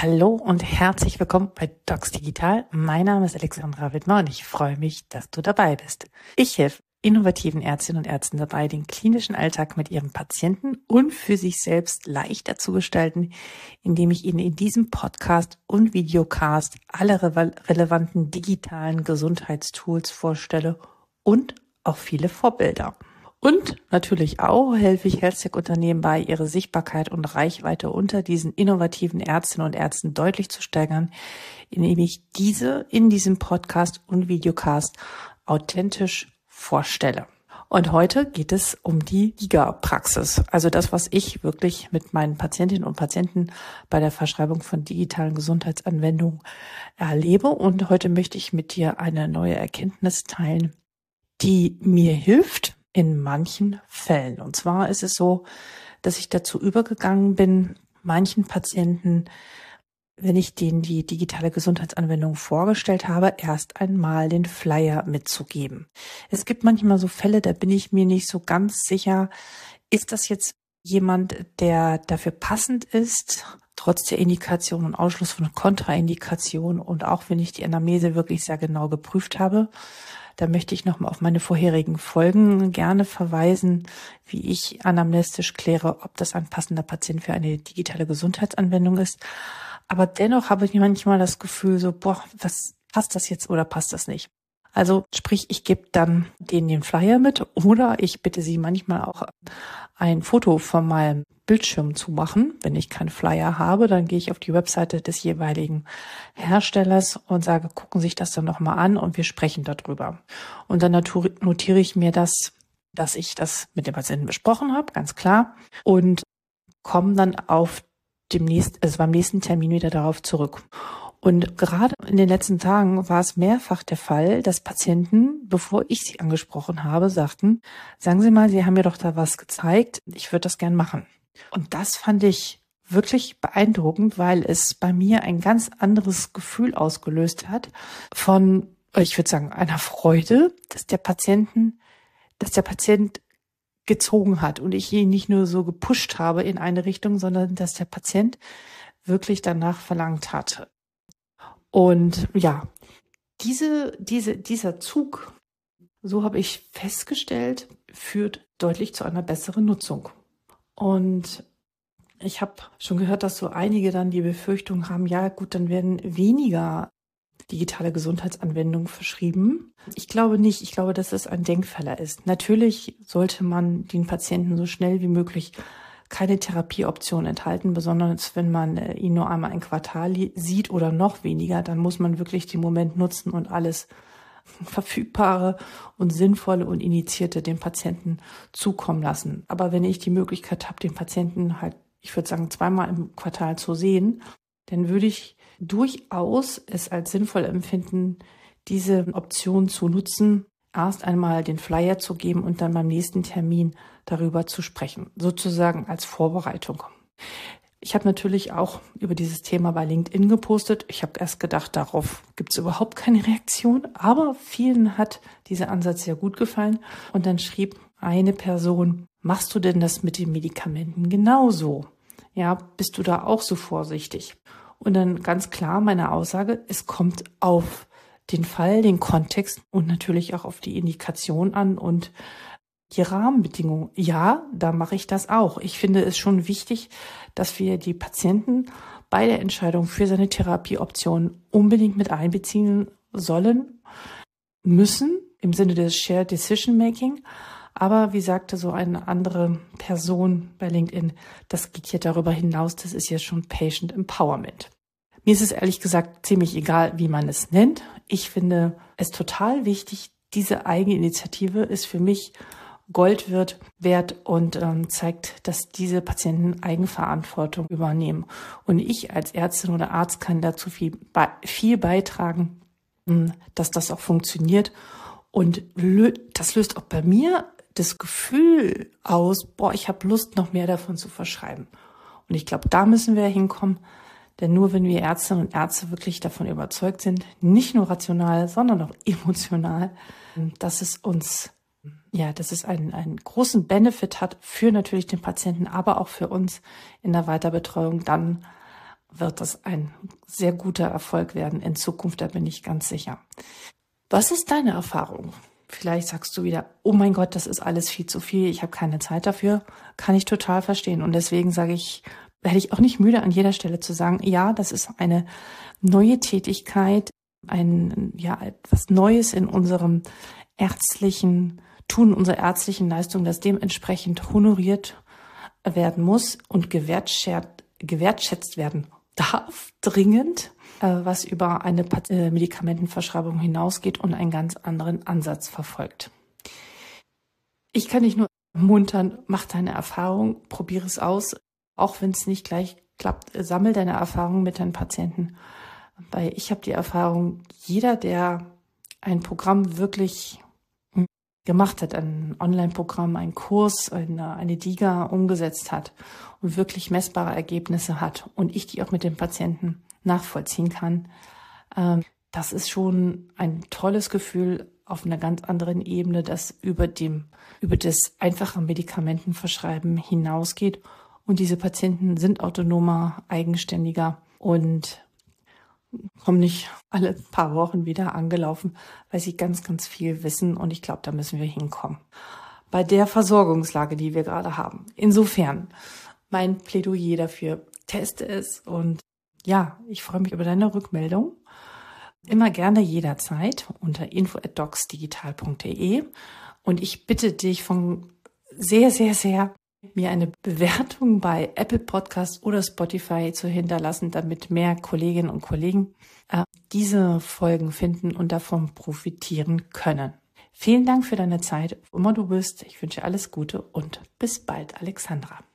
Hallo und herzlich willkommen bei Docs Digital. Mein Name ist Alexandra Wittmer und ich freue mich, dass du dabei bist. Ich helfe innovativen Ärztinnen und Ärzten dabei, den klinischen Alltag mit ihren Patienten und für sich selbst leichter zu gestalten, indem ich Ihnen in diesem Podcast und Videocast alle relevanten digitalen Gesundheitstools vorstelle und auch viele Vorbilder. Und natürlich auch helfe ich Health-Tech-Unternehmen bei, ihre Sichtbarkeit und Reichweite unter diesen innovativen Ärztinnen und Ärzten deutlich zu steigern, indem ich diese in diesem Podcast und Videocast authentisch vorstelle. Und heute geht es um die Giga-Praxis, also das, was ich wirklich mit meinen Patientinnen und Patienten bei der Verschreibung von digitalen Gesundheitsanwendungen erlebe. Und heute möchte ich mit dir eine neue Erkenntnis teilen, die mir hilft, in manchen Fällen. Und zwar ist es so, dass ich dazu übergegangen bin, manchen Patienten, wenn ich denen die digitale Gesundheitsanwendung vorgestellt habe, erst einmal den Flyer mitzugeben. Es gibt manchmal so Fälle, da bin ich mir nicht so ganz sicher, ist das jetzt jemand, der dafür passend ist, trotz der Indikation und Ausschluss von Kontraindikation und auch wenn ich die Anamnese wirklich sehr genau geprüft habe, da möchte ich nochmal auf meine vorherigen Folgen gerne verweisen, wie ich anamnestisch kläre, ob das ein passender Patient für eine digitale Gesundheitsanwendung ist. Aber dennoch habe ich manchmal das Gefühl, so, boah, was passt das jetzt oder passt das nicht? Also sprich, ich gebe dann denen den Flyer mit oder ich bitte sie manchmal auch ein Foto von meinem Bildschirm zu machen. Wenn ich keinen Flyer habe, dann gehe ich auf die Webseite des jeweiligen Herstellers und sage, gucken sich das dann nochmal an und wir sprechen darüber. Und dann notiere ich mir das, dass ich das mit dem Patienten besprochen habe, ganz klar, und komme dann auf dem nächsten, also beim nächsten Termin wieder darauf zurück. Und gerade in den letzten Tagen war es mehrfach der Fall, dass Patienten, bevor ich sie angesprochen habe, sagten, sagen Sie mal, Sie haben mir doch da was gezeigt, ich würde das gern machen. Und das fand ich wirklich beeindruckend, weil es bei mir ein ganz anderes Gefühl ausgelöst hat von, ich würde sagen, einer Freude, dass der Patienten, dass der Patient gezogen hat und ich ihn nicht nur so gepusht habe in eine Richtung, sondern dass der Patient wirklich danach verlangt hat. Und ja, diese, diese, dieser Zug, so habe ich festgestellt, führt deutlich zu einer besseren Nutzung. Und ich habe schon gehört, dass so einige dann die Befürchtung haben, ja gut, dann werden weniger digitale Gesundheitsanwendungen verschrieben. Ich glaube nicht. Ich glaube, dass es ein Denkfehler ist. Natürlich sollte man den Patienten so schnell wie möglich keine Therapieoption enthalten, besonders wenn man äh, ihn nur einmal ein Quartal sieht oder noch weniger, dann muss man wirklich den Moment nutzen und alles verfügbare und sinnvolle und initiierte dem Patienten zukommen lassen. Aber wenn ich die Möglichkeit habe, den Patienten halt, ich würde sagen, zweimal im Quartal zu sehen, dann würde ich durchaus es als sinnvoll empfinden, diese Option zu nutzen, erst einmal den Flyer zu geben und dann beim nächsten Termin darüber zu sprechen, sozusagen als Vorbereitung. Ich habe natürlich auch über dieses Thema bei LinkedIn gepostet. Ich habe erst gedacht, darauf gibt es überhaupt keine Reaktion, aber vielen hat dieser Ansatz sehr gut gefallen. Und dann schrieb eine Person, machst du denn das mit den Medikamenten genauso? Ja, bist du da auch so vorsichtig? Und dann ganz klar meine Aussage, es kommt auf den Fall, den Kontext und natürlich auch auf die Indikation an und die Rahmenbedingungen. Ja, da mache ich das auch. Ich finde es schon wichtig, dass wir die Patienten bei der Entscheidung für seine Therapieoption unbedingt mit einbeziehen sollen, müssen im Sinne des Shared Decision Making. Aber wie sagte so eine andere Person bei LinkedIn, das geht hier darüber hinaus, das ist ja schon Patient Empowerment. Mir ist es ehrlich gesagt ziemlich egal, wie man es nennt. Ich finde es total wichtig, diese Eigeninitiative ist für mich Gold wird wert und ähm, zeigt, dass diese Patienten Eigenverantwortung übernehmen. Und ich als Ärztin oder Arzt kann dazu viel, viel beitragen, ähm, dass das auch funktioniert. Und das löst auch bei mir das Gefühl aus, boah, ich habe Lust, noch mehr davon zu verschreiben. Und ich glaube, da müssen wir hinkommen, denn nur wenn wir Ärztinnen und Ärzte wirklich davon überzeugt sind, nicht nur rational, sondern auch emotional, dass es uns ja, dass es einen, einen großen Benefit hat für natürlich den Patienten, aber auch für uns in der Weiterbetreuung, dann wird das ein sehr guter Erfolg werden in Zukunft, da bin ich ganz sicher. Was ist deine Erfahrung? Vielleicht sagst du wieder, oh mein Gott, das ist alles viel zu viel, ich habe keine Zeit dafür. Kann ich total verstehen. Und deswegen sage ich, werde ich auch nicht müde, an jeder Stelle zu sagen, ja, das ist eine neue Tätigkeit, ein, ja, etwas Neues in unserem ärztlichen Tun, unserer ärztlichen Leistung, das dementsprechend honoriert werden muss und gewertschätzt, gewertschätzt werden darf, dringend, äh, was über eine äh, Medikamentenverschreibung hinausgeht und einen ganz anderen Ansatz verfolgt. Ich kann dich nur muntern, mach deine Erfahrung, probiere es aus, auch wenn es nicht gleich klappt, sammel deine Erfahrungen mit deinen Patienten. Weil ich habe die Erfahrung, jeder, der ein Programm wirklich gemacht hat, ein Online-Programm, ein Kurs, eine, eine DIGA umgesetzt hat und wirklich messbare Ergebnisse hat und ich die auch mit dem Patienten nachvollziehen kann, ähm, das ist schon ein tolles Gefühl auf einer ganz anderen Ebene, das über dem, über das einfache Medikamentenverschreiben hinausgeht. Und diese Patienten sind autonomer, eigenständiger und kommen nicht alle paar Wochen wieder angelaufen, weil sie ganz, ganz viel wissen und ich glaube, da müssen wir hinkommen. Bei der Versorgungslage, die wir gerade haben. Insofern, mein Plädoyer dafür, teste es und ja, ich freue mich über deine Rückmeldung. Immer gerne jederzeit unter info@docsdigital.de und ich bitte dich von sehr, sehr, sehr mir eine Bewertung bei Apple Podcast oder Spotify zu hinterlassen, damit mehr Kolleginnen und Kollegen äh, diese Folgen finden und davon profitieren können. Vielen Dank für deine Zeit, wo immer du bist. Ich wünsche alles Gute und bis bald, Alexandra.